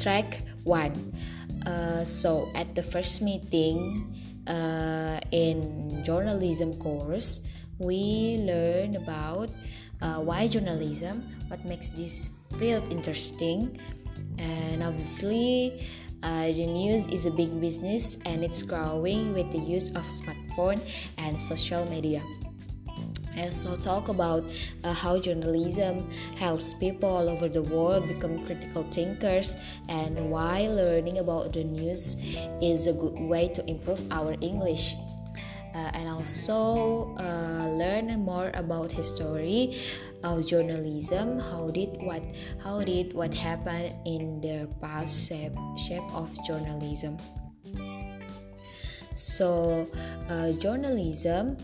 track one. Uh, so at the first meeting uh, in journalism course, we learn about uh, why journalism, what makes this field interesting, and obviously. Uh, the news is a big business and it's growing with the use of smartphone and social media and so talk about uh, how journalism helps people all over the world become critical thinkers and why learning about the news is a good way to improve our english. Uh, and also uh, learn more about history of journalism how did what how did what happened in the past shape, shape of journalism. So uh, journalism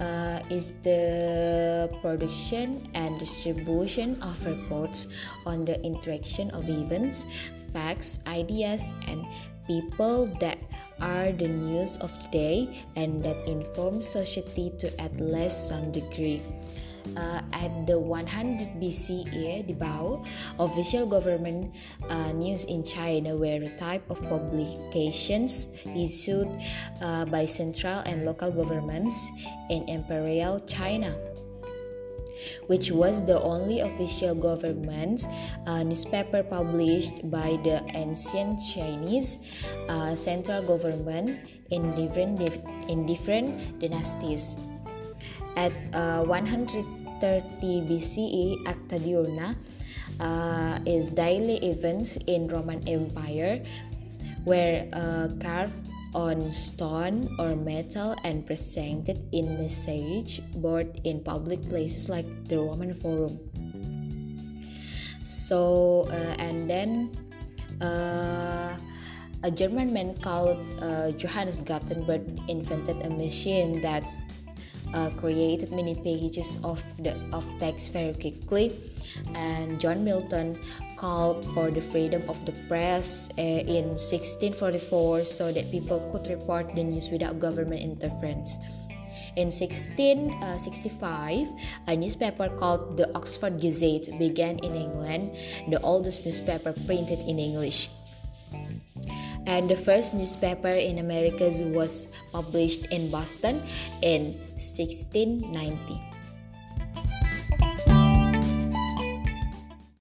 uh, is the production and distribution of reports on the interaction of events, facts, ideas, and people that are the news of the day and that inform society to at least some degree. Uh, at the 100 BCE, Dibao, official government uh, news in China were a type of publications issued uh, by central and local governments in imperial China which was the only official government uh, newspaper published by the ancient Chinese uh, central government in different in different dynasties. At uh, 130 BCE, Acta Diurna uh, is daily events in Roman Empire were uh, carved on stone or metal and presented in message board in public places like the Roman Forum. So uh, and then uh, a German man called uh, Johannes Gutenberg invented a machine that uh, created many pages of the of text very quickly and John Milton called for the freedom of the press uh, in 1644 so that people could report the news without government interference. In 1665, uh, a newspaper called the Oxford Gazette began in England, the oldest newspaper printed in English and the first newspaper in Americas was published in Boston in 1690.